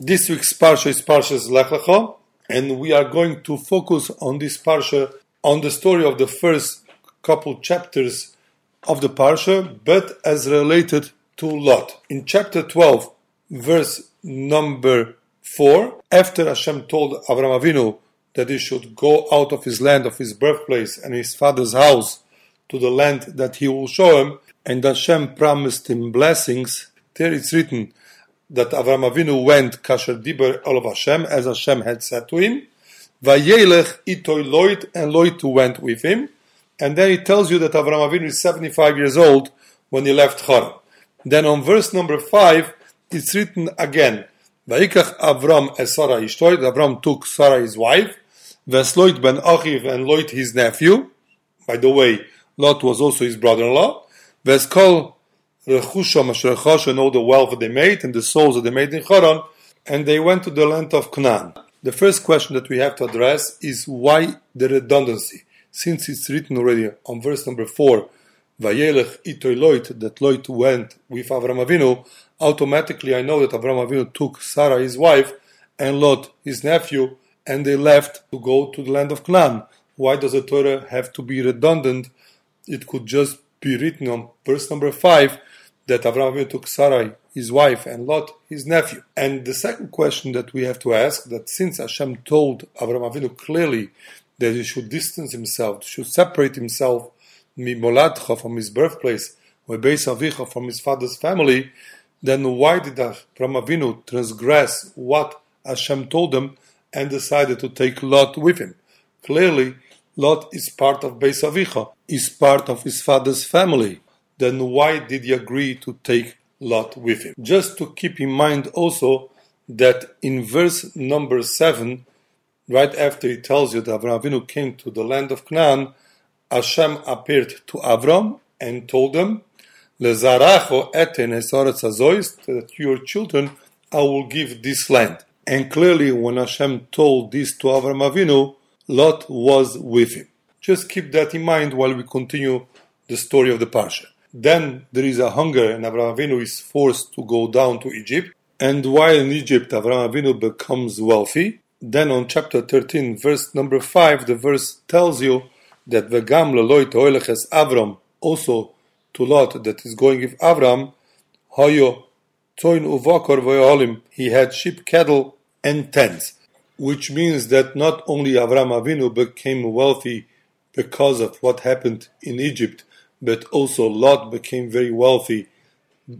This week's parsha is Parshas Lech Lecha, and we are going to focus on this parsha on the story of the first couple chapters of the parsha, but as related to Lot. In chapter 12, verse number 4, after Hashem told Avram Avinu that he should go out of his land, of his birthplace, and his father's house to the land that he will show him, and Hashem promised him blessings, there it's written that Avram Avinu went kasher diber of Hashem, as Hashem had said to him, Vayelech itoy Loit, and Loit went with him, and then he tells you that Avram Avinu is 75 years old when he left Haran. Then on verse number 5, it's written again, Vayikach Avram es Sarah ishtoy, Avram took Sarah his wife, Vesloit ben Achiv and Loit his nephew, by the way, Lot was also his brother-in-law, Veskol Asher and all the wealth that they made and the souls that they made in Haran, and they went to the land of Canaan. The first question that we have to address is why the redundancy? Since it's written already on verse number 4, Vayelech itoy Loit, that Loit went with Avram Avinu, automatically I know that Avram Avinu took Sarah his wife and Lot his nephew, and they left to go to the land of Canaan. Why does the Torah have to be redundant? It could just be written on verse number 5 that Avram Avinu took Sarai, his wife, and Lot, his nephew. And the second question that we have to ask, that since Hashem told Avram Avinu clearly that he should distance himself, should separate himself from his birthplace, from his father's family, then why did Avram Avinu transgress what Hashem told him and decided to take Lot with him? Clearly, Lot is part of Beis Avicha, is part of his father's family. Then why did he agree to take Lot with him? Just to keep in mind also that in verse number 7, right after he tells you that Avram Avinu came to the land of Canaan, Hashem appeared to Avram and told him, Lezaracho that your children I will give this land. And clearly, when Hashem told this to Avram Avinu, Lot was with him. Just keep that in mind while we continue the story of the Parsha. Then there is a hunger, and Avraham Avinu is forced to go down to Egypt. And while in Egypt, Avraham Avinu becomes wealthy. Then on chapter 13, verse number 5, the verse tells you that Vegam Leloi Toeleches Avram, also to Lot that is going with Avram, Hoyo Toin Uvakor Voyolim, he had sheep, cattle, and tents which means that not only Avram Avinu became wealthy because of what happened in Egypt, but also Lot became very wealthy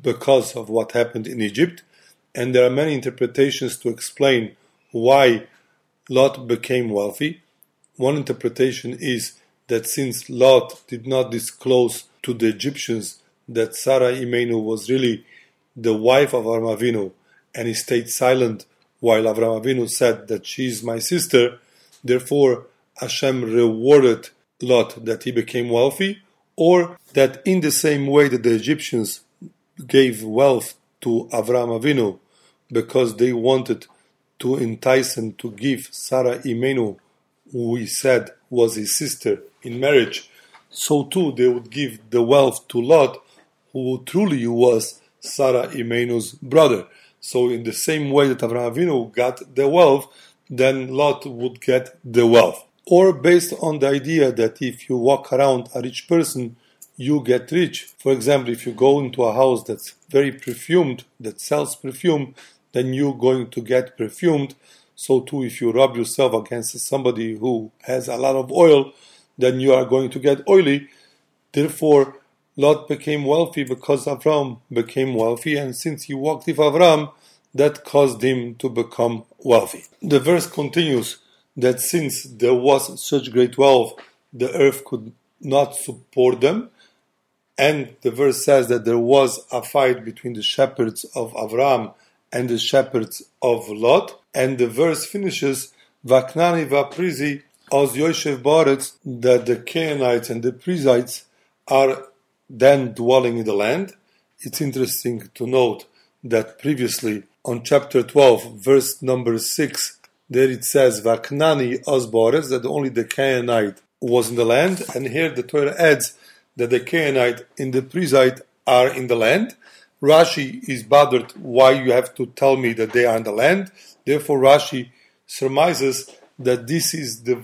because of what happened in Egypt. And there are many interpretations to explain why Lot became wealthy. One interpretation is that since Lot did not disclose to the Egyptians that Sarah Imenu was really the wife of Avram Avinu, and he stayed silent while Avram Avinu said that she is my sister, therefore Hashem rewarded Lot that he became wealthy, or that in the same way that the Egyptians gave wealth to Avram Avinu because they wanted to entice him to give Sarah Imenu, who he said was his sister, in marriage, so too they would give the wealth to Lot, who truly was Sarah Imenu's brother. So in the same way that Avraham Avinu got the wealth, then Lot would get the wealth. Or based on the idea that if you walk around a rich person, you get rich. For example, if you go into a house that's very perfumed, that sells perfume, then you're going to get perfumed. So too, if you rub yourself against somebody who has a lot of oil, then you are going to get oily. Therefore, Lot became wealthy because Avram became wealthy, and since he walked with Avram, that caused him to become wealthy. The verse continues that since there was such great wealth, the earth could not support them. And the verse says that there was a fight between the shepherds of Avram and the shepherds of Lot. And the verse finishes, Vaknani vaprizi os Yoshev Baretz, that the Canaanites and the Perizzites are then dwelling in the land. It's interesting to note that previously on chapter 12, verse number 6, there it says, Vaknani Osbores, that only the Canaanite was in the land, and here the Torah adds that the Canaanite and the Perizzite are in the land. Rashi is bothered why you have to tell me that they are in the land. Therefore, Rashi surmises that this is the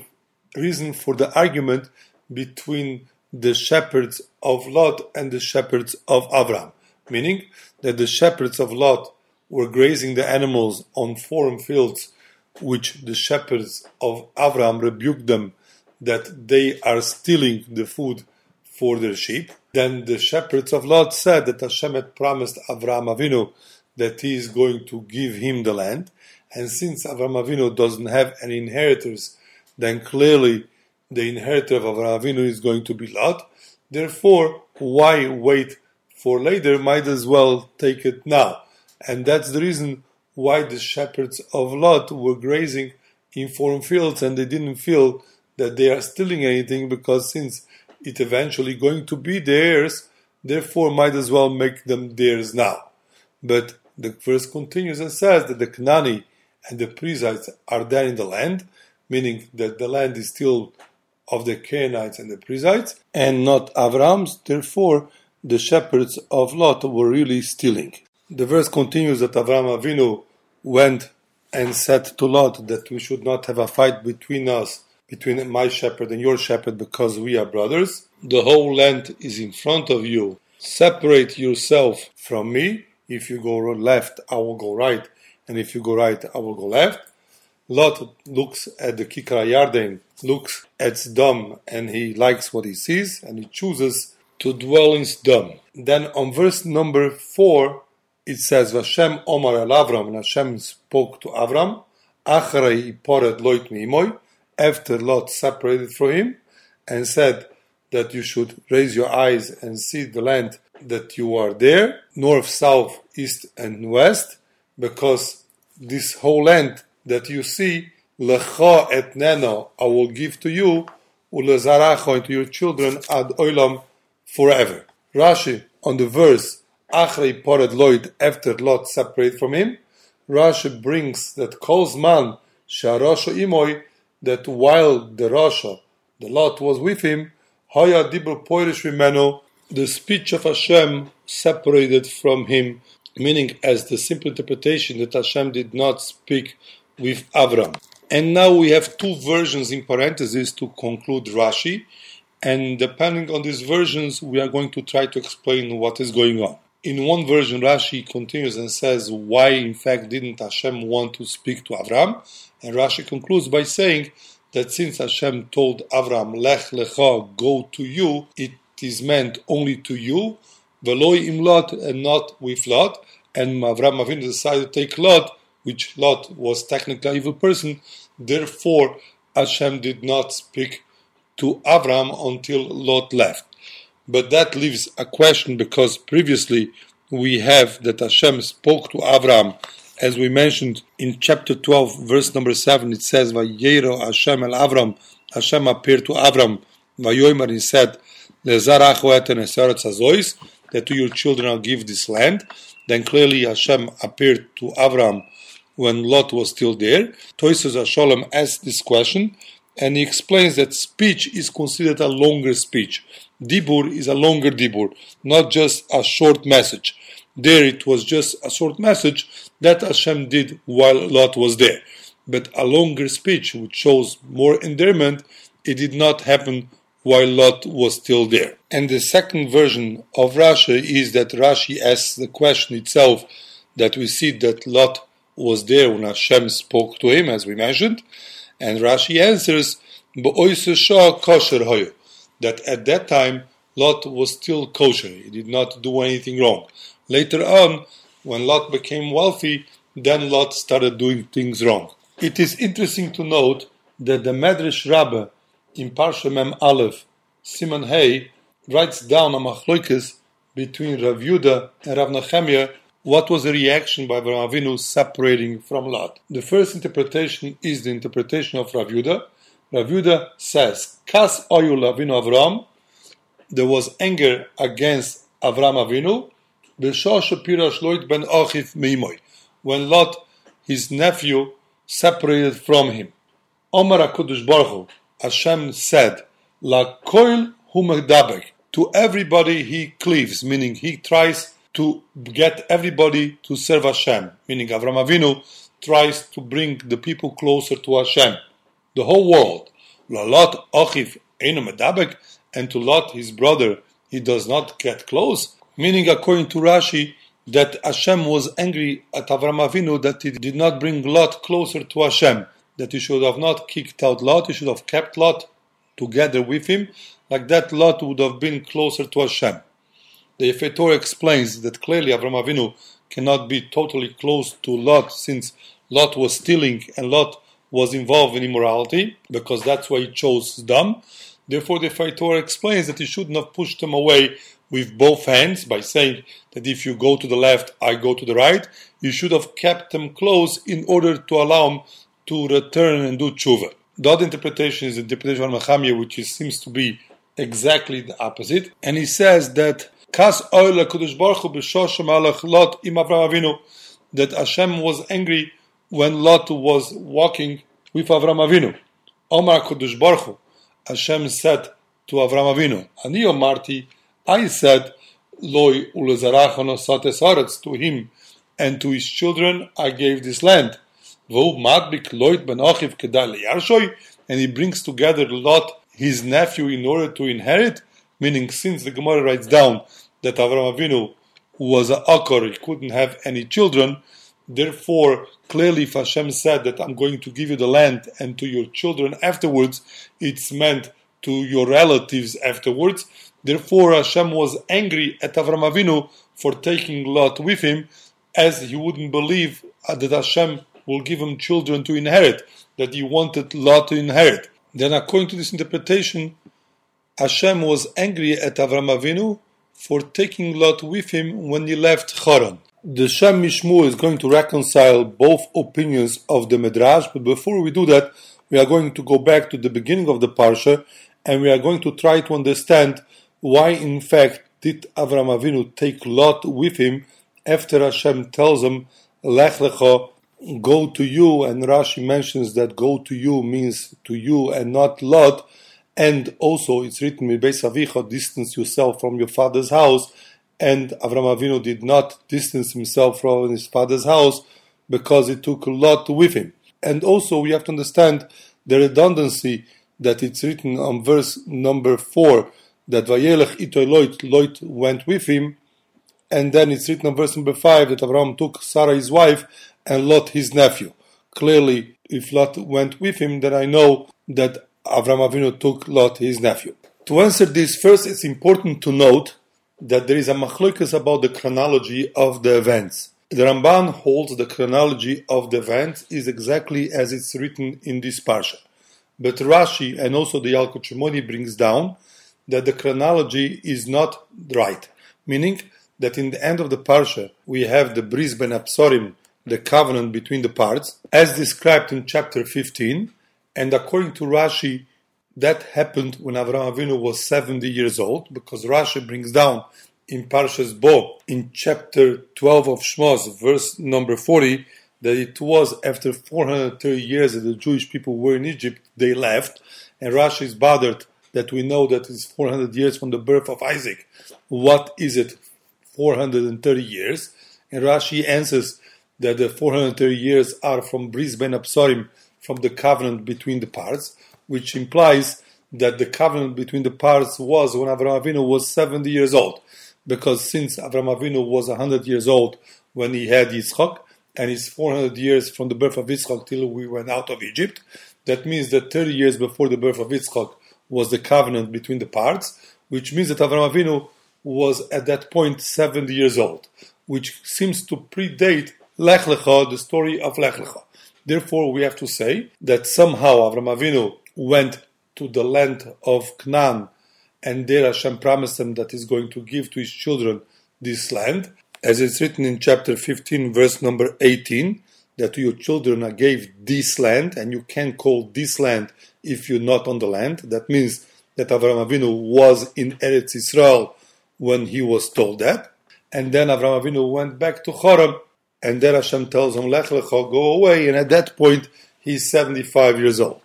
reason for the argument between the shepherds of Lot and the shepherds of Avram, meaning that the shepherds of Lot were grazing the animals on foreign fields, which the shepherds of Avram rebuked them that they are stealing the food for their sheep. Then the shepherds of Lot said that Hashem had promised Avram Avinu that he is going to give him the land. And since Avram Avinu doesn't have any inheritors, then clearly the inheritor of Avram Avinu is going to be Lot. Therefore, why wait for later? Might as well take it now. And that's the reason why the shepherds of Lot were grazing in foreign fields and they didn't feel that they are stealing anything because since it eventually going to be theirs, therefore might as well make them theirs now. But the verse continues and says that the Canaani and the Perizzites are there in the land, meaning that the land is still of the Canaanites and the Perizzites, and not Avram's. Therefore, the shepherds of Lot were really stealing. The verse continues that Avram Avinu went and said to Lot that we should not have a fight between us between my shepherd and your shepherd because we are brothers. The whole land is in front of you. Separate yourself from me. If you go left, I will go right, and if you go right, I will go left. Lot looks at the Kikar Yarden, looks at Sdom, and he likes what he sees, and he chooses to dwell in Sdom. Then on verse number 4, it says, Vashem Omar el Avram, and Hashem spoke to Avram, Achrei pored loit mi'imoy, after Lot separated from him and said that you should raise your eyes and see the land that you are there, north, south, east, and west, because this whole land that you see, lecha et neno, I will give to you, ulezaracho, and to your children, ad oilam, forever. Rashi, on the verse, achrei pored loid, after Lot separated from him, Rashi brings that calls man, sharosho imoy, that while the Rasha, the Lot was with him, Haya Dibur Poirish Vimeno, the speech of Hashem separated from him, meaning as the simple interpretation that Hashem did not speak with Avram. And now we have two versions in parentheses to conclude Rashi, and depending on these versions, we are going to try to explain what is going on. In one version, Rashi continues and says, Why, in fact, didn't Hashem want to speak to Avram? And Rashi concludes by saying that since Hashem told Avram, Lech Lecha, go to you, it is meant only to you, Veloi im Lot, and not with Lot. And Avram Avinu decided to take Lot, which Lot was technically an evil person. Therefore, Hashem did not speak to Avram until Lot left. But that leaves a question because previously we have that Hashem spoke to Avram, as we mentioned in chapter 12, verse number 7, it says, Vayero Hashem el Avram, Hashem appeared to Avram, Vayomer, he said, that to your children I'll give this land. Then clearly Hashem appeared to Avram when Lot was still there. Toises Hashalom asked this question, and he explains that speech is considered a longer speech. Dibur is a longer Dibur, not just a short message. There it was just a short message that Hashem did while Lot was there. But a longer speech, which shows more endearment, it did not happen while Lot was still there. And the second version of Rashi is that Rashi asks the question itself that we see that Lot was there when Hashem spoke to him, as we mentioned, and Rashi answers, that at that time Lot was still kosher. He did not do anything wrong. Later on, when Lot became wealthy, then Lot started doing things wrong. It is interesting to note that the Medrash Rabbah in Parsha Mem Aleph, Simon Hay, writes down a machloikis between Rav Yuda and Rav Nechemia what was the reaction by Avinu separating from Lot. The first interpretation is the interpretation of Rav Yuda, Rav Yuda says, Kas oyul Avinu Avram, there was anger against Avram Avinu, ben Meimoy, when Lot, his nephew, separated from him. Omar HaKadosh Baruch Hashem said, La koil to everybody he cleaves, meaning he tries to get everybody to serve Hashem, meaning Avram Avinu tries to bring the people closer to Hashem, the whole world. Lalot Achiv Medabek, and to Lot, his brother, he does not get close, meaning according to Rashi, that Hashem was angry at Avram Avinu that he did not bring Lot closer to Hashem, that he should have not kicked out Lot, he should have kept Lot together with him, like that Lot would have been closer to Hashem. The Yefeh To'ar explains that clearly Avram Avinu cannot be totally close to Lot since Lot was stealing and Lot was involved in immorality, because that's why he chose them. Therefore, the Yefeh To'ar explains that he shouldn't have pushed them away with both hands by saying that if you go to the left, I go to the right. You should have kept them close in order to allow them to return and do tshuva. The other interpretation is the interpretation of Nechemia, which is, seems to be exactly the opposite. And he says that Kas Lot Avram that Hashem was angry when Lot was walking with Avram Avinu. Omar Kodesh Baruch Hashem said to Avram Avinu, Ani Marti, I said, Loi ulezarachano sates to him and to his children I gave this land. And he brings together Lot, his nephew, in order to inherit. Meaning, since the Gemara writes down that Avram Avinu was a akar, he couldn't have any children. Therefore, clearly, if Hashem said that I'm going to give you the land and to your children afterwards, it's meant to your relatives afterwards. Therefore, Hashem was angry at Avram Avinu for taking Lot with him, as he wouldn't believe uh, that Hashem will give him children to inherit, that he wanted Lot to inherit. Then, according to this interpretation, Hashem was angry at Avram Avinu for taking Lot with him when he left Haran. The Shem MiShmuel is going to reconcile both opinions of the Midrash, but before we do that, we are going to go back to the beginning of the Parsha and we are going to try to understand why, in fact, did Avram Avinu take Lot with him after Hashem tells him, Lech Lecha, go to you, and Rashi mentions that go to you means to you and not Lot, and also it's written, Beis Avicha, distance yourself from your father's house, and Avram Avinu did not distance himself from his father's house because he took Lot with him. And also we have to understand the redundancy that it's written on verse number 4 that Vayelech itoy Loit, Loit went with him, and then it's written on verse number 5 that Avram took Sarah his wife and Lot his nephew. Clearly, if Lot went with him, then I know that Avram Avinu took Lot his nephew. To answer this, first it's important to note that there is a machlokas about the chronology of the events. The Ramban holds the chronology of the events is exactly as it's written in this parsha. But Rashi and also the Yalkut brings down that the chronology is not right, meaning that in the end of the parsha we have the bris ben absorim, the covenant between the parts, as described in chapter 15, and according to Rashi, that happened when Avraham Avinu was 70 years old, because Rashi brings down in Parshas Bo, in chapter 12 of Shmos, verse number 40, that it was after 430 years that the Jewish people were in Egypt, they left, and Rashi is bothered that we know that it's 400 years from the birth of Isaac. What is it? 430 years. And Rashi answers that the 430 years are from Bris ben Absorim, from the covenant between the parts, which implies that the covenant between the parts was when Avraham Avinu was 70 years old. Because since Avraham Avinu was 100 years old when he had Yitzchak, and it's 400 years from the birth of Yitzchak till we went out of Egypt, that means that 30 years before the birth of Yitzchak, was the covenant between the parts, which means that Avram Avinu was at that point 70 years old, which seems to predate Lech Lecha, the story of Lech Lecha. Therefore, we have to say that somehow Avram Avinu went to the land of Canaan, and there Hashem promised him that he's going to give to his children this land, as it's written in chapter 15, verse number 18, that to your children I gave this land, and you can call this land if you're not on the land. That means that Avraham Avinu was in Eretz Israel when he was told that. And then Avraham Avinu went back to Choram, and then Hashem tells him, Lech Lecha, go away. And at that point, he's 75 years old.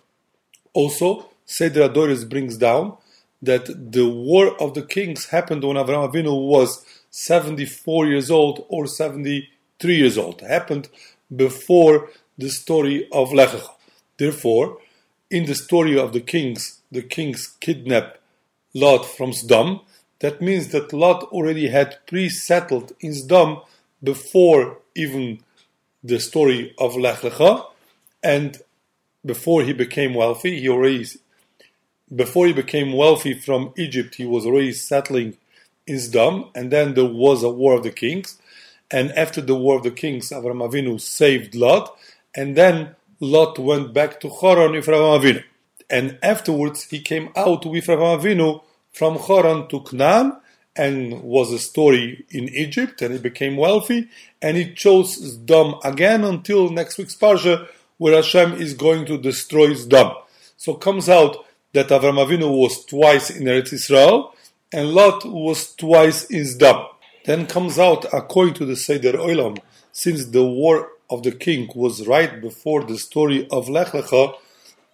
Also, Seder Hadoros brings down that the war of the kings happened when Avraham Avinu was 74 years old or 73 years old. It happened before the story of Lech Lecha. Therefore, in the story of the kings, the kings kidnap Lot from Sdom. That means that Lot already had pre-settled in Sdom before even the story of Lech Lecha, and before he became wealthy, he already before he became wealthy from Egypt, he was already settling in Sdom, and then there was a war of the kings. And after the war of the kings, Avram Avinu saved Lot, and then Lot went back to Choron with Avram Avinu. And afterwards, he came out with Avram Avinu from Choron to Canaan, and was a story in Egypt, and he became wealthy, and he chose Sdom again until next week's Parsha, where Hashem is going to destroy Sdom. So comes out that Avram Avinu was twice in Eretz Israel, and Lot was twice in Sdom. Then comes out, according to the Seder Olam, since the war of the king was right before the story of Lech Lecha,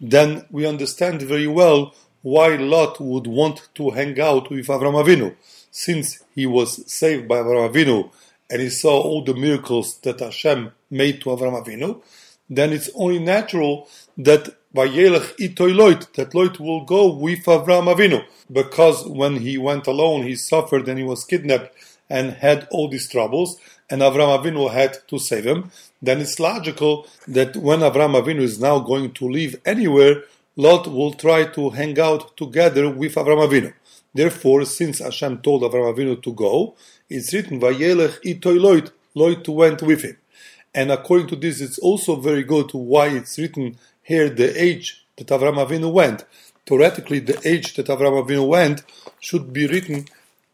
then we understand very well why Lot would want to hang out with Avram Avinu, since he was saved by Avram Avinu and he saw all the miracles that Hashem made to Avram Avinu, then it's only natural that Vayelech itoy Loit, that Loit will go with Avram Avinu, because when he went alone, he suffered and he was kidnapped and had all these troubles, and Avram Avinu had to save him. Then it's logical that when Avram Avinu is now going to leave anywhere, Lot will try to hang out together with Avram Avinu. Therefore, since Hashem told Avram Avinu to go, it's written Vayelech itoy Loit, Loit went with him. And according to this, it's also very good why it's written here the age that Avram Avinu went. Theoretically, the age that Avram Avinu went should be written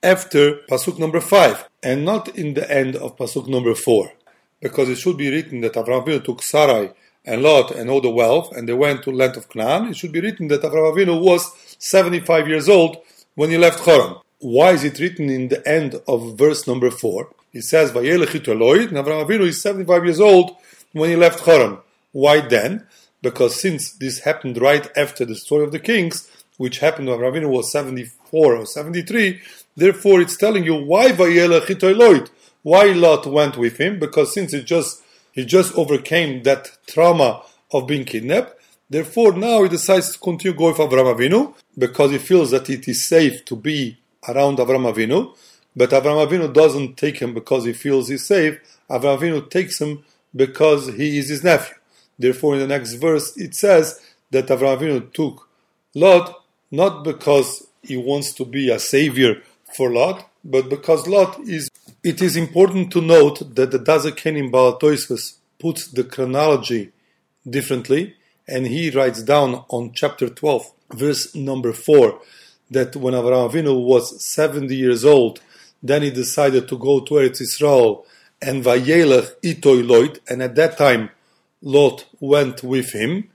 after pasuk number five, and not in the end of pasuk number four, because it should be written that Avram Avinu took Sarai and Lot and all the wealth, and they went to land of Canaan. It should be written that Avram Avinu was 75 years old when he left Haran. Why is it written in the end of verse number four? It says, "Vayelech Eloid," and Avram Avinu is 75 years old when he left Haran. Why then? because since this happened right after the story of the kings, which happened when Ravina was 74 or 73, therefore it's telling you why Vayela Chitoiloid, why Lot went with him, because since he just he just overcame that trauma of being kidnapped, therefore now he decides to continue going for Avram Avinu, because he feels that it is safe to be around Avram Avinu, but Avram Avinu doesn't take him because he feels he's safe, Avram Avinu takes him because he is his nephew. Therefore, in the next verse, it says that Avraham Avinu took Lot not because he wants to be a savior for Lot, but because Lot is. It is important to note that the Dazakenim Balatoisves puts the chronology differently, and he writes down on chapter 12, verse number 4, that when Avraham Avinu was 70 years old, then he decided to go to Eretz Israel and Vayelech Itoy Loit, and at that time Lot went with him,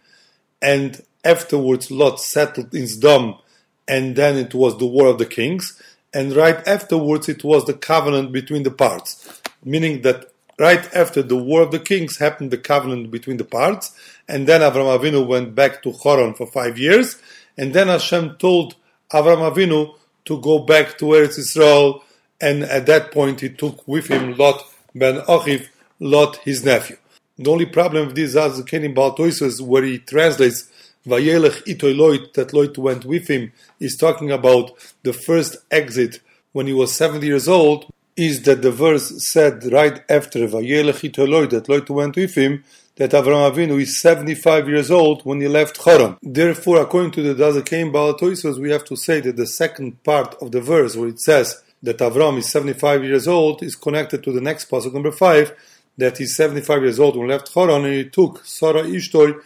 and afterwards Lot settled in Sdom, and then it was the war of the kings, and right afterwards it was the covenant between the parts, meaning that right after the war of the kings happened the covenant between the parts, and then Avram Avinu went back to Choron for five years, and then Hashem told Avram Avinu to go back to Eretz Israel, and at that point he took with him Lot ben Achiv, Lot his nephew. The only problem with this as Kenim Baltoises, where he translates Vayelech itoy loit, that Loit went with him, is talking about the first exit when he was 70 years old, is that the verse said right after Vayelech itoy loit, that Loit went with him, that Avram Avinu is 75 years old when he left Choron. Therefore, according to the Dazakein Balatoisos, we have to say that the second part of the verse, where it says that Avram is 75 years old, is connected to the next passage, number 5, that he's 75 years old when he left Choron and he took Sarah Benachiv,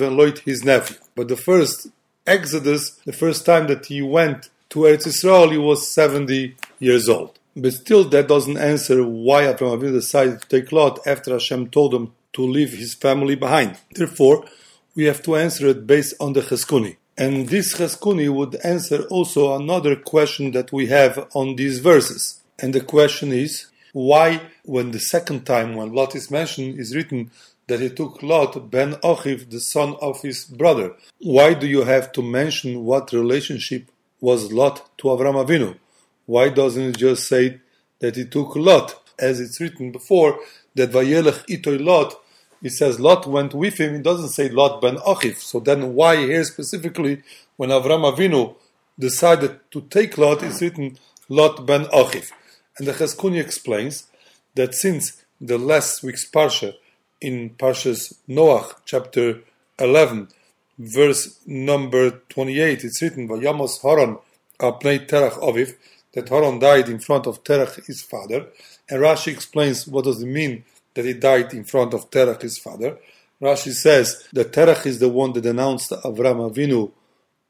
and Loit his nephew. But the first Exodus, the first time that he went to Eretz Israel, he was 70 years old. But still, that doesn't answer why Abraham Avinu decided to take Lot after Hashem told him to leave his family behind. Therefore, we have to answer it based on the Cheskuni. And this Cheskuni would answer also another question that we have on these verses. And the question is, why, when the second time when Lot is mentioned, is written that he took Lot ben Achiv, the son of his brother. Why do you have to mention what relationship was Lot to Avram Avinu? Why doesn't it just say that he took Lot? As it's written before, that Vayelech itoy Lot, it says Lot went with him, it doesn't say Lot ben Achif. So then why here specifically, when Avram Avinu decided to take Lot, it's written Lot ben Achif. And the Cheskuni explains that since the last week's Parsha, in Parshas Noach, chapter 11, verse number 28, it's written, Vayamos Haran apnei Terach Aviv, that Horon died in front of Terach, his father. And Rashi explains what does it mean that he died in front of Terach, his father. Rashi says that Terach is the one that announced Avram Avinu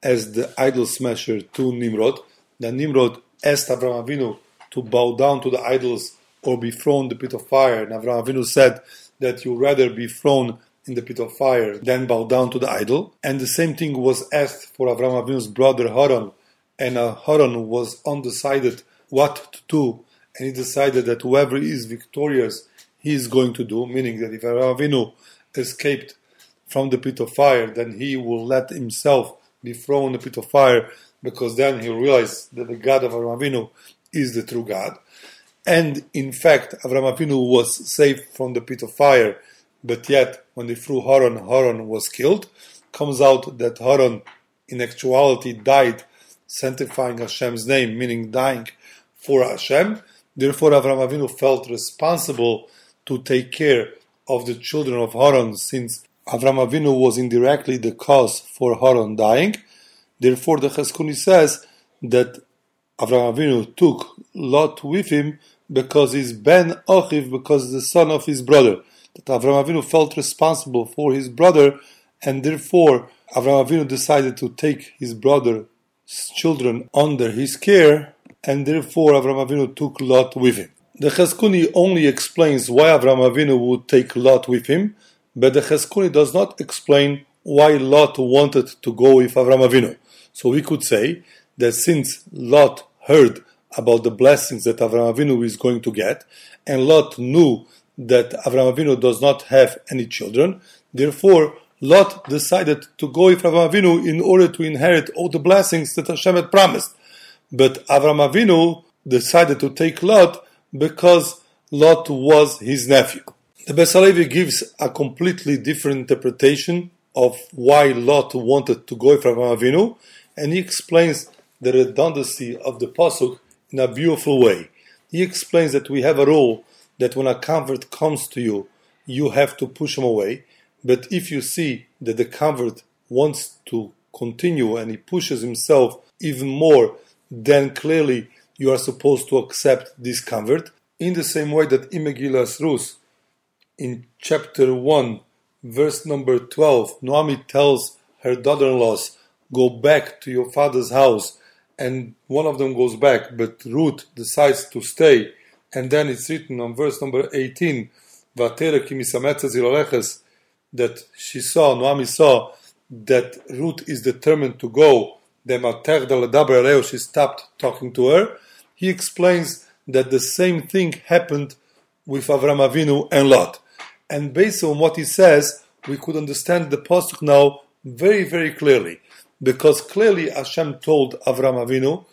as the idol smasher to Nimrod. Then Nimrod asked Avram Avinu to bow down to the idols or be thrown in the pit of fire. And Avram Avinu said that you rather be thrown in the pit of fire than bow down to the idol. And the same thing was asked for Avram Avinu's brother Haran. And Haran was undecided what to do. And he decided that whoever is victorious, he is going to do, meaning that if Avram Avinu escaped from the pit of fire, then he will let himself be thrown in the pit of fire because then he realized that the God of Avram Avinu is the true God. And in fact, Avram Avinu was saved from the pit of fire, but yet when they threw Haran, Haran was killed. Comes out that Haran, in actuality, died sanctifying Hashem's name, meaning dying for Hashem. Therefore, Avram Avinu felt responsible to take care of the children of Haran, since Avram Avinu was indirectly the cause for Haran dying. Therefore, the Cheskuni says that Avram Avinu took Lot with him because he's Ben Achiv, because the son of his brother. That Avram Avinu felt responsible for his brother, and therefore Avram Avinu decided to take his brother's children under his care, and therefore Avram Avinu took Lot with him. The Cheskuni only explains why Avram Avinu would take Lot with him, but the Cheskuni does not explain why Lot wanted to go with Avram Avinu. So we could say that since Lot heard about the blessings that Avram Avinu is going to get, and Lot knew that Avram Avinu does not have any children, therefore Lot decided to go with Avram Avinu in order to inherit all the blessings that Hashem had promised. But Avram Avinu decided to take Lot because Lot was his nephew. The Beis HaLevi gives a completely different interpretation of why Lot wanted to go Avram Avinu, and he explains the redundancy of the pasuk in a beautiful way. He explains that we have a rule that when a convert comes to you, you have to push him away. But if you see that the convert wants to continue and he pushes himself even more, then clearly you are supposed to accept this convert. In the same way that Imegilas Rus, in chapter 1, verse number 12, Naomi tells her daughter in laws, Go back to your father's house and one of them goes back, but Ruth decides to stay, and then it's written on verse number 18, that she saw, Naomi saw, that Ruth is determined to go, she stopped talking to her. He explains that the same thing happened with Avram Avinu and Lot. And based on what he says, we could understand the pasuk now very, very clearly because clearly Hashem told Avram Avinu,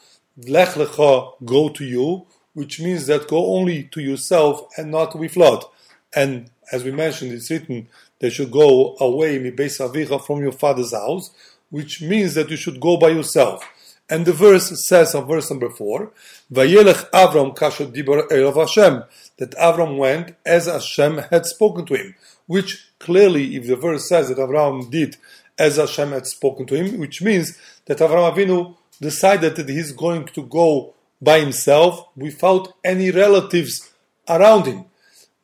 Lech lecha, go to you, which means that go only to yourself and not with Lot. And as we mentioned, it's written that should go away mi beis avicha from your father's house, which means that you should go by yourself. And the verse says on verse number four, Vayelech Avram kasher dibar elav Hashem, that Avram went as Hashem had spoken to him. Which clearly, if the verse says that Avram did as Hashem had spoken to him, which means that Avraham Avinu decided that he's going to go by himself without any relatives around him.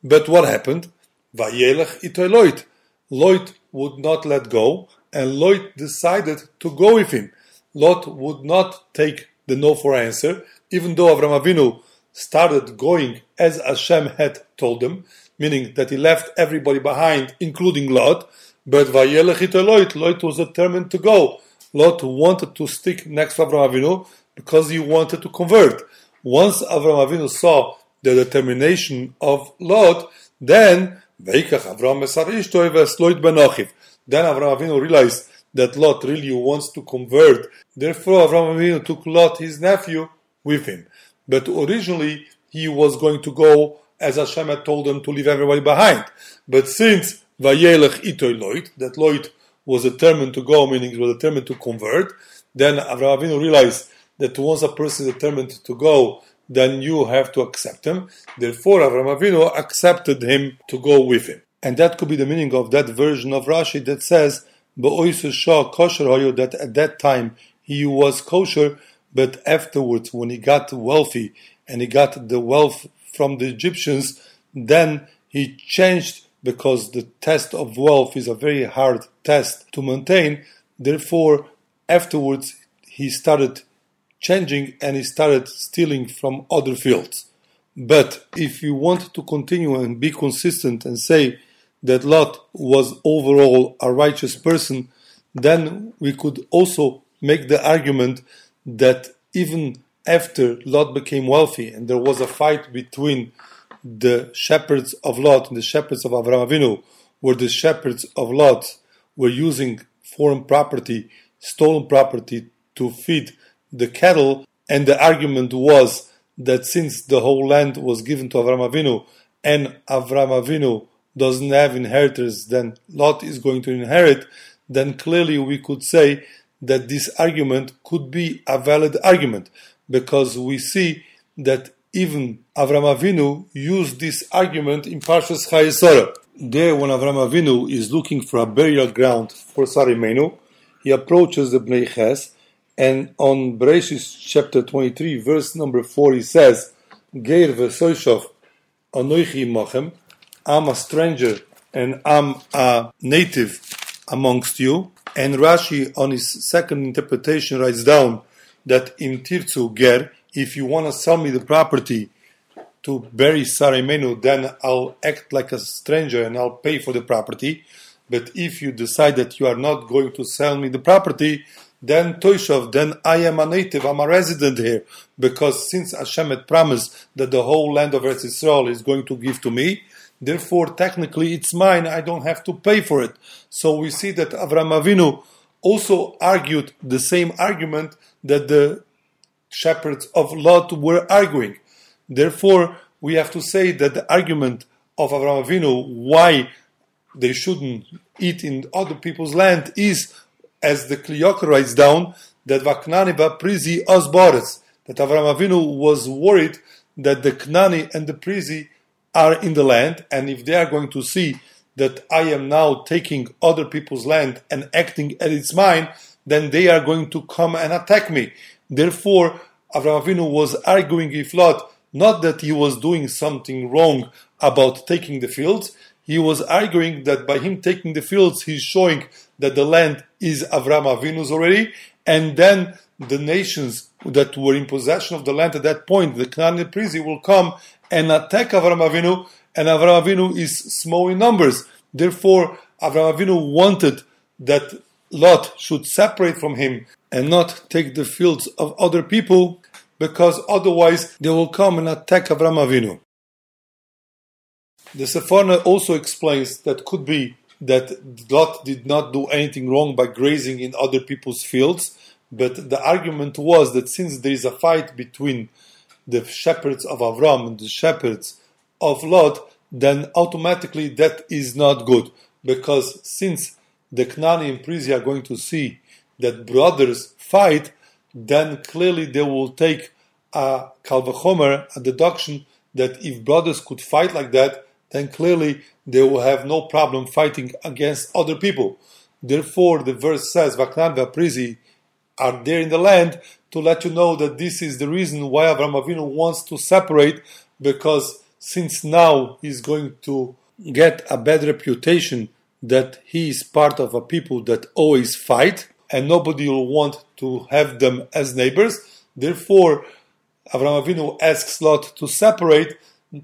But what happened? Vayelech itoy Loit would not let go, and Loit decided to go with him. Lot would not take the no for answer, even though Avram Avinu started going as Hashem had told him, meaning that he left everybody behind, including Lot. But Vayelech Lot, Lot was determined to go. Lot wanted to stick next to Avraham Avinu because he wanted to convert. Once Avraham Avinu saw the determination of Lot, then Veikach Avraham ben Then Avraham Avinu realized that Lot really wants to convert. Therefore, Avraham Avinu took Lot, his nephew, with him. but originally he was going to go as Hashem had told him to leave everybody behind. But since Vayelech itoy Loit, that Loit was determined to go, meaning he was determined to convert, then Avraham Avinu realized that once a person is determined to go, then you have to accept him. Therefore, Avraham Avinu accepted him to go with him. And that could be the meaning of that version of Rashi that says, kosher that at that time he was kosher, but afterwards, when he got wealthy and he got the wealth from the Egyptians, then he changed because the test of wealth is a very hard test to maintain. Therefore, afterwards, he started changing and he started stealing from other fields. But if you want to continue and be consistent and say that Lot was overall a righteous person, then we could also make the argument that even after Lot became wealthy and there was a fight between the shepherds of Lot and the shepherds of Avraham Avinu, where the shepherds of Lot were using foreign property, stolen property, to feed the cattle, and the argument was that since the whole land was given to Avraham Avinu and Avraham Avinu doesn't have inheritors, then Lot is going to inherit, then clearly we could say that this argument could be a valid argument because we see that even Avram Avinu used this argument in Parshas Chayesora. There, when Avram Avinu is looking for a burial ground for Sarimenu, he approaches the Bnei Ches, and on Bereshis chapter 23, verse number 4, he says, Geir v'soishov anoichi mochem, I'm a stranger and I'm a native amongst you. And Rashi, on his second interpretation, writes down that im tirtzu ger, if you want to sell me the property to bury Sarimenu, then I'll act like a stranger and I'll pay for the property. But if you decide that you are not going to sell me the property, then Toishov, then I am a native, I'm a resident here. Because since Hashem had promised that the whole land of Eretz Israel is going to give to me, therefore technically it's mine, I don't have to pay for it. So we see that Avram Avinu also argued the same argument that the shepherds of Lot were arguing. Therefore, we have to say that the argument of Avram Avinu why they shouldn't eat in other people's land is, as the Kli Yakar writes down, that Vaknaniba Prizi Osboris, that Avraham Avinu was worried that the Knani and the Prizi are in the land, and if they are going to see that I am now taking other people's land and acting as it's mine, then they are going to come and attack me. Therefore, Avraham Avinu was arguing with Lot, not that he was doing something wrong about taking the fields. He was arguing that by him taking the fields, he's showing that the land is Avraham Avinu's already, and then the nations that were in possession of the land at that point, the Canaan will come and attack Avraham Avinu, and Avraham Avinu is small in numbers. Therefore, Avraham Avinu wanted that Lot should separate from him and not take the fields of other people, because otherwise they will come and attack Avraham Avinu. The Sforno also explains that could be that Lot did not do anything wrong by grazing in other people's fields, but the argument was that since there is a fight between the shepherds of Avram and the shepherds of Lot, then automatically that is not good. Because since the Knani and Prizi are going to see that brothers fight, then clearly they will take a kalvachomer, a deduction that if brothers could fight like that, then clearly they will have no problem fighting against other people. Therefore, the verse says, Vaknan Prizi are there in the land to let you know that this is the reason why Avraham Avinu wants to separate, because since now he's going to get a bad reputation that he is part of a people that always fight, and nobody will want to have them as neighbors. Therefore, Avraham Avinu asks Lot to separate,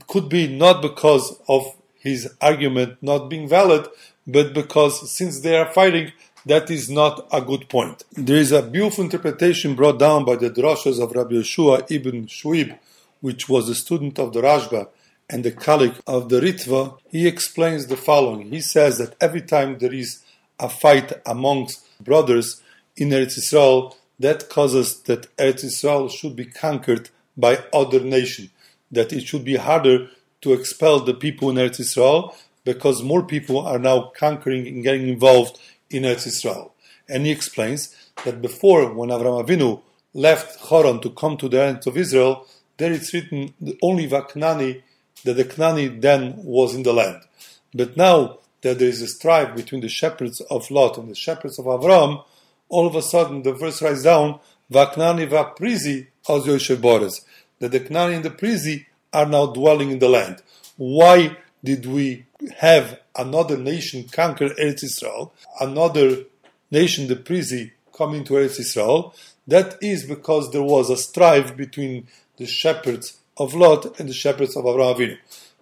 could be not because of his argument not being valid, but because since they are fighting, that is not a good point. There is a beautiful interpretation brought down by the drashas of Rabbi Yeshua ibn Shuib, which was a student of the Rashba and the colleague of the Ritva. He explains the following. He says that every time there is a fight amongst brothers in Eretz Israel, that causes that Eretz Israel should be conquered by other nation. That it should be harder to expel the people in Eretz Israel because more people are now conquering and getting involved in Eretz Israel. And he explains that before, when Avram Avinu left Haran to come to the land of Israel, there it's written only Vaknani, that the Knani then was in the land. But now that there is a strife between the shepherds of Lot and the shepherds of Avram, all of a sudden the verse writes down, Vaknani Vakprizi as Yoshev Boris, that the Knani and the Prizi are now dwelling in the land. Why did we have another nation conquer Eretz Israel, another nation, the Prizi, come into Eretz Israel? That is because there was a strife between the shepherds of Lot and the shepherds of Avraham Avinu.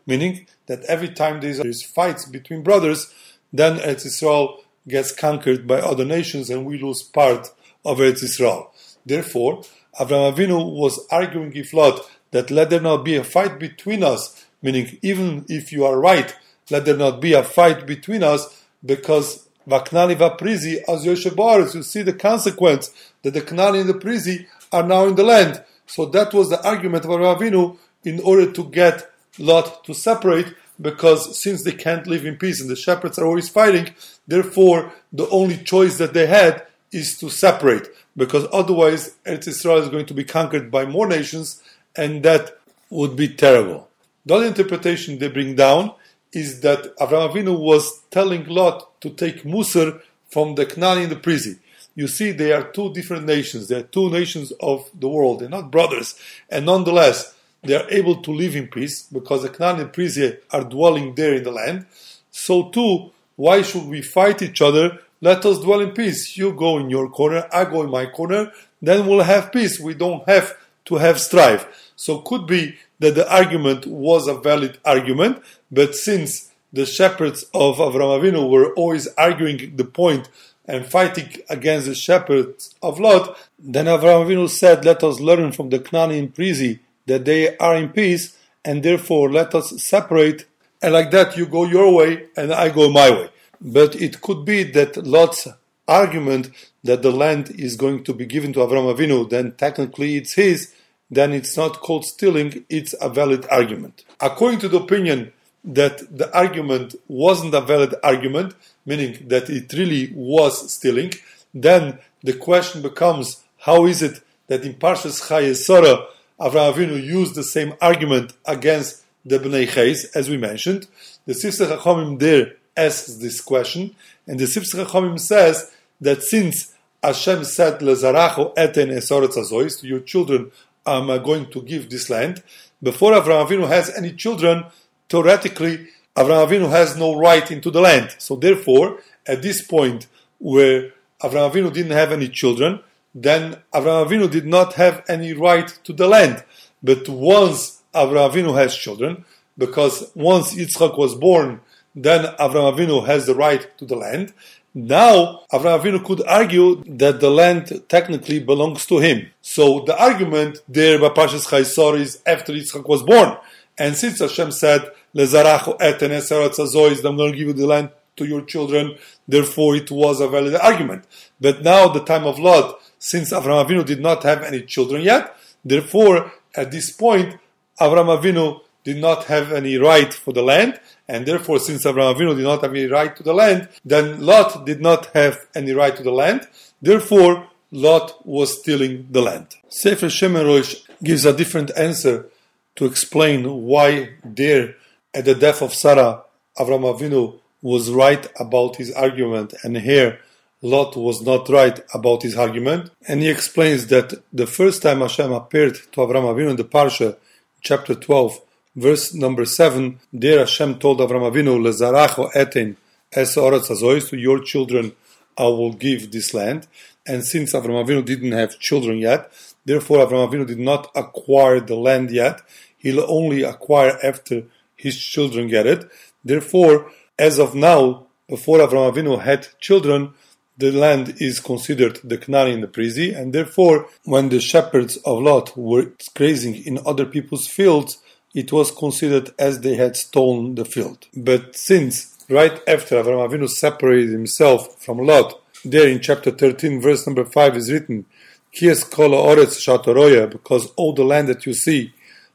Meaning that every time there is fights between brothers, then Eretz Israel gets conquered by other nations and we lose part of Eretz Israel. Therefore, Avraham Avinu was arguing with Lot that let there not be a fight between us, meaning even if you are right, let there not be a fight between us, because Vaknani Vaprizi as Yoshebaris, you see the consequence that the Knani and the Prizi are now in the land. So that was the argument of Avram Avinu in order to get Lot to separate, because since they can't live in peace and the shepherds are always fighting, therefore the only choice that they had is to separate, because otherwise Eretz Israel is going to be conquered by more nations, and that would be terrible. The other interpretation they bring down is that Avraham Avinu was telling Lot to take Musar from the Knani and the Prizi. You see, they are two different nations. They are two nations of the world. They're not brothers. And nonetheless, they are able to live in peace because the Knani and Prizi are dwelling there in the land. So too, why should we fight each other? Let us dwell in peace. You go in your corner, I go in my corner, then we'll have peace. We don't have to have strife. So could be that the argument was a valid argument, but since the shepherds of Avram Avinu were always arguing the point and fighting against the shepherds of Lot, then Avram Avinu said, Let us learn from the Knani and Prizi that they are in peace, and therefore let us separate, and like that you go your way and I go my way. But it could be that Lot's argument that the land is going to be given to Avram Avinu, then technically it's his, then it's not called stealing, it's a valid argument. According to the opinion that the argument wasn't a valid argument, meaning that it really was stealing, then the question becomes how is it that in Parshas Chayei Sarah, Avraham Avinu used the same argument against the Bnei Ches, as we mentioned. The Sifsei Chachamim there asks this question, and the Sifsei Chachamim says that since Hashem said, Lezaracho eten esoretz azois, to your children I'm going to give this land, before Avraham Avinu has any children, theoretically, Avraham Avinu has no right into the land. So therefore, at this point where Avraham Avinu didn't have any children, then Avraham Avinu did not have any right to the land. But once Avraham Avinu has children, because once Yitzchak was born, then Avraham Avinu has the right to the land. Now, Avraham Avinu could argue that the land technically belongs to him. So the argument there by Parshas Chaisor is after Yitzchak was born. And since Hashem said, Lezarachu eten azois, I'm going to give you the land to your children, therefore it was a valid argument. But now, the time of Lot, since Avraham Avinu did not have any children yet, therefore, at this point, Avraham Avinu did not have any right for the land, and therefore, since Avraham Avinu did not have any right to the land, then Lot did not have any right to the land. Therefore, Lot was stealing the land. Sefer Shemerosh gives a different answer to explain why there, at the death of Sarah, Avraham Avinu was right about his argument, and here Lot was not right about his argument. And he explains that the first time Hashem appeared to Avraham Avinu in the Parsha, chapter 12, verse number 7, there Hashem told Avraham Avinu, Lezaracho etin es to your children I will give this land. And since Avraham Avinu didn't have children yet, therefore Avraham Avinu did not acquire the land yet. He'll only acquire after his children get it. Therefore, as of now, before Avraham Avinu had children, the land is considered the Knani and the Prizi, and therefore, when the shepherds of Lot were grazing in other people's fields, it was considered as they had stolen the field. But since right after Avraham Avinu separated himself from Lot, there in chapter 13, verse number 5 is written Kies kol oretz shatoroya, because all the land that you see,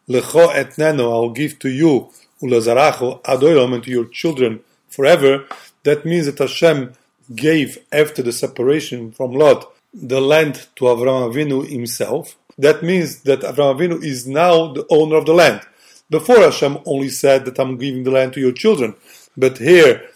lecho etneno, I'll give to you, ulazaracho adoyom, and to your children forever. That means that Hashem gave after the separation from Lot the land to Avraham Avinu himself. That means that Avraham Avinu is now the owner of the land. Before Hashem only said that I'm giving the land to your children, but here,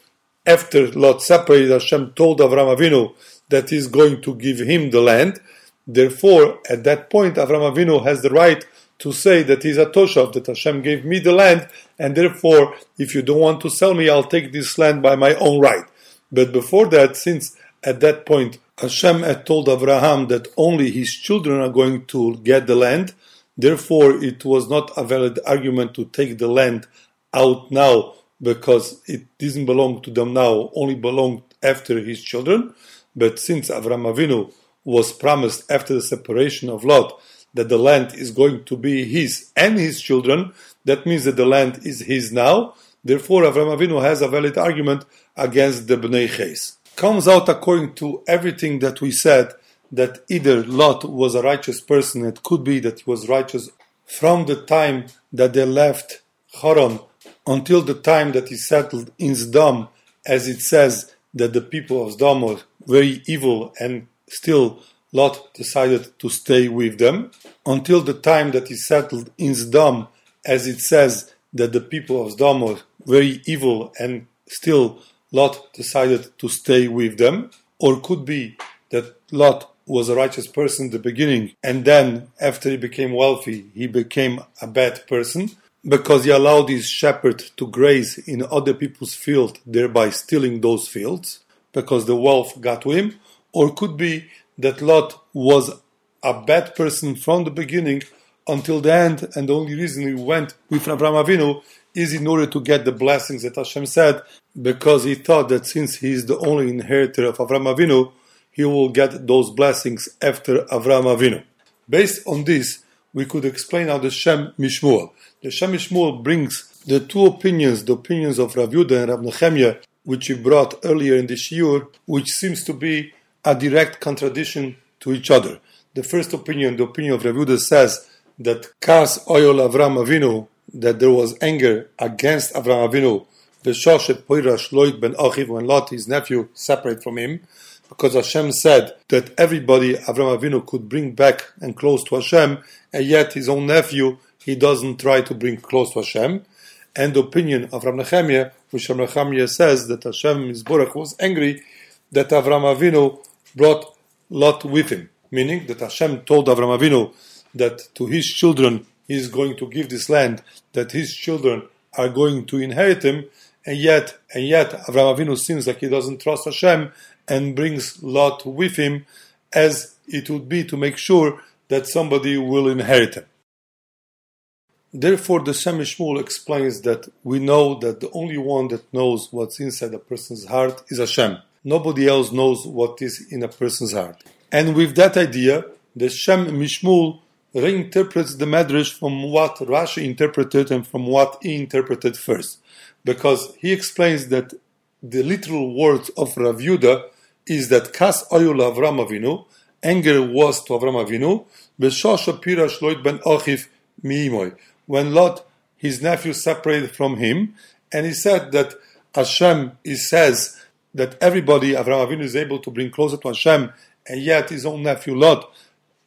after Lot separated, Hashem told Avraham Avinu that he's going to give him the land. Therefore, at that point, Avraham Avinu has the right to say that he's a toshav, that Hashem gave me the land, and therefore, if you don't want to sell me, I'll take this land by my own right. But before that, since at that point Hashem had told Abraham that only his children are going to get the land, therefore it was not a valid argument to take the land out now because it didn't belong to them now, only belonged after his children. But since Avram Avinu was promised after the separation of Lot that the land is going to be his and his children, that means that the land is his now. Therefore, Avram Avinu has a valid argument against the Bnei Ches. Comes out according to everything that we said that either Lot was a righteous person, it could be that he was righteous from the time that they left Haran until the time that he settled in Zdom, as it says that the people of Zdom were very evil and still Lot decided to stay with them. Until the time that he settled in Zdom, as it says that the people of Zdom were very evil and still Lot decided to stay with them, or could be that Lot was a righteous person in the beginning and then after he became wealthy he became a bad person because he allowed his shepherd to graze in other people's field thereby stealing those fields because the wealth got to him. Or could be that Lot was a bad person from the beginning until the end, and the only reason he went with Abraham Avinu is in order to get the blessings that Hashem said, because he thought that since he is the only inheritor of Abraham Avinu, he will get those blessings after Abraham Avinu. Based on this, we could explain how the Shem Mishmuel. The Shem Mishmuel brings the two opinions, the opinions of Rav Yudah and Rav Nechemia, which he brought earlier in the Shiur, which seems to be a direct contradiction to each other. The first opinion, the opinion of Rav Yudah, says that Kas Oyol Avram Avinu, that there was anger against Avram Avinu, V'shoshet Poirash Loit ben Achiv, when Lot, his nephew, separate from him, because Hashem said that everybody Avram Avinu could bring back and close to Hashem, and yet his own nephew, he doesn't try to bring close to Hashem. And the opinion of Rav Nechemia, which Rav Nechemia says that Hashem Mizborach was angry that Avram Avinu brought Lot with him, meaning that Hashem told Avram Avinu that to his children he is going to give this land, that his children are going to inherit him, and yet, and yet, Avram Avinu seems like he doesn't trust Hashem and brings Lot with him, as it would be to make sure that somebody will inherit him. Therefore, the Shem explains that we know that the only one that knows what's inside a person's heart is Hashem. Nobody else knows what is in a person's heart. And with that idea, the Shem MiShmuel reinterprets the Medrash from what Rashi interpreted and from what he interpreted first. Because he explains that the literal words of Rav Yudah is that Kas Oyul Avram Avinu, anger was to Avram Avinu, Loit ben Ochif Miimoy, when Lot, his nephew, separated from him, and he said that Hashem, he says that everybody, Avram Avinu, is able to bring closer to Hashem, and yet his own nephew Lot,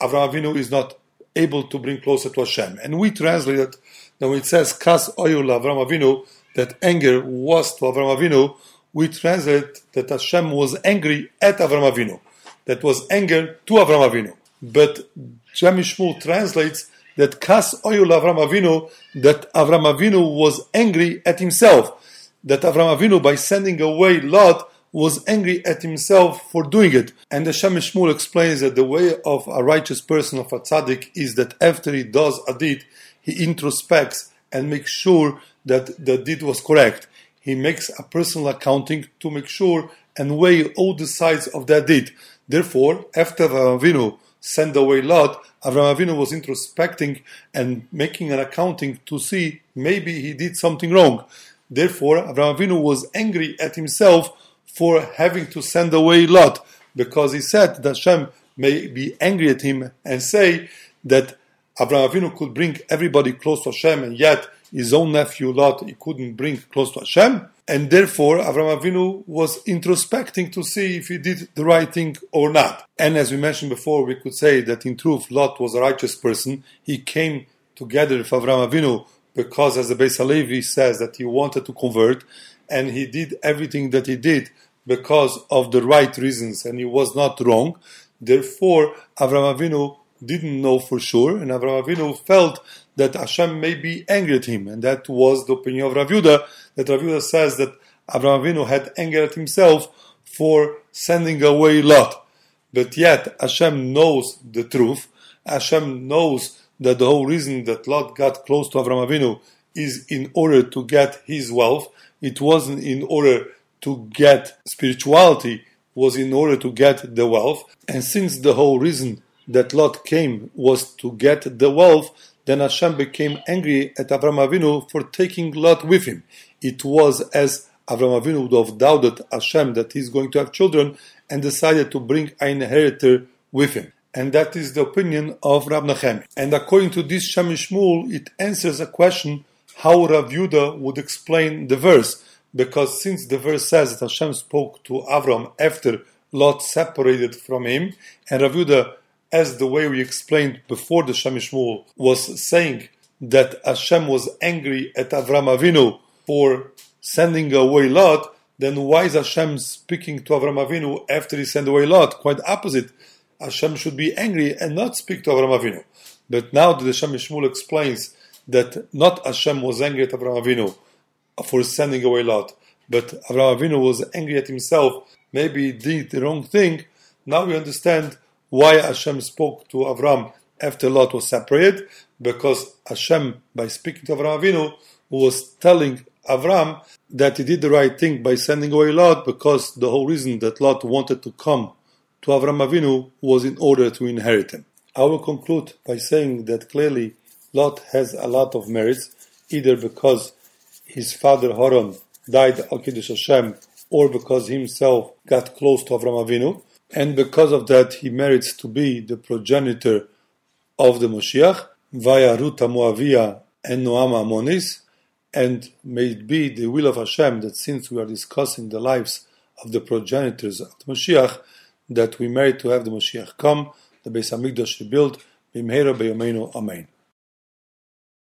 Avram Avinu is not able to bring closer to Hashem. And we translate it when it says Kas Oyul Avram Avinu, that anger was to Avram Avinu, we translate that Hashem was angry at Avram Avinu. That was anger to Avram Avinu. But Shem Shmuel translates that Kas Oyul Avram Avinu, that Avram Avinu was angry at himself. That Avram Avinu, by sending away Lot, was angry at himself for doing it. And the Shmuel explains that the way of a righteous person, of a tzaddik, is that after he does a deed, he introspects and makes sure that the deed was correct. He makes a personal accounting to make sure and weigh all the sides of that deed. Therefore, after Avram Avinu sent away Lot, Avram Avinu was introspecting and making an accounting to see maybe he did something wrong. Therefore, Avram Avinu was angry at himself for having to send away Lot, because he said that Hashem may be angry at him and say that Abraham Avinu could bring everybody close to Hashem, and yet his own nephew Lot he couldn't bring close to Hashem, and therefore Abraham Avinu was introspecting to see if he did the right thing or not. And as we mentioned before, we could say that in truth Lot was a righteous person. He came together with Abraham Avinu because, as the Beis Halevi says, that he wanted to convert, and he did everything that he did because of the right reasons, and he was not wrong. Therefore, Abraham Avinu didn't know for sure, and Abraham Avinu felt that Hashem may be angry at him, and that was the opinion of Rav Yehuda, that Rav Yehuda says that Abraham Avinu had anger at himself for sending away Lot. But yet, Hashem knows the truth. Hashem knows that the whole reason that Lot got close to Abraham Avinu is in order to get his wealth. It wasn't in order to get spirituality, was in order to get the wealth. And since the whole reason that Lot came was to get the wealth, then Hashem became angry at Abraham Avinu for taking Lot with him. It was as Abraham Avinu would have doubted Hashem that he's going to have children and decided to bring an inheritor with him. And that is the opinion of Rab Nachem. And according to this Shem MiShmuel, it answers a question how Rav Yehuda would explain the verse. Because since the verse says that Hashem spoke to Avram after Lot separated from him, and Rav Yehuda as the way we explained before the Shem MiShmuel was saying that Hashem was angry at Avram Avinu for sending away Lot, then why is Hashem speaking to Avram Avinu after he sent away Lot? Quite opposite. Hashem should be angry and not speak to Avram Avinu. But now the Shem MiShmuel explains that not Hashem was angry at Avram Avinu for sending away Lot, but Avram Avinu was angry at himself, maybe he did the wrong thing, now we understand why Hashem spoke to Avram after Lot was separated? Because Hashem, by speaking to Avram Avinu, was telling Avram that he did the right thing by sending away Lot because the whole reason that Lot wanted to come to Avram Avinu was in order to inherit him. I will conclude by saying that clearly Lot has a lot of merits, either because his father Haran died al Hashem, or because he himself got close to Avram Avinu and because of that he merits to be the progenitor of the Moshiach via Ruta Moavia and Noama Monis, and may it be the will of Hashem that since we are discussing the lives of the progenitors of the Moshiach, that we merit to have the Moshiach come, the Beis Hamikdash rebuilt, Bimheira Beyomeinu Amen.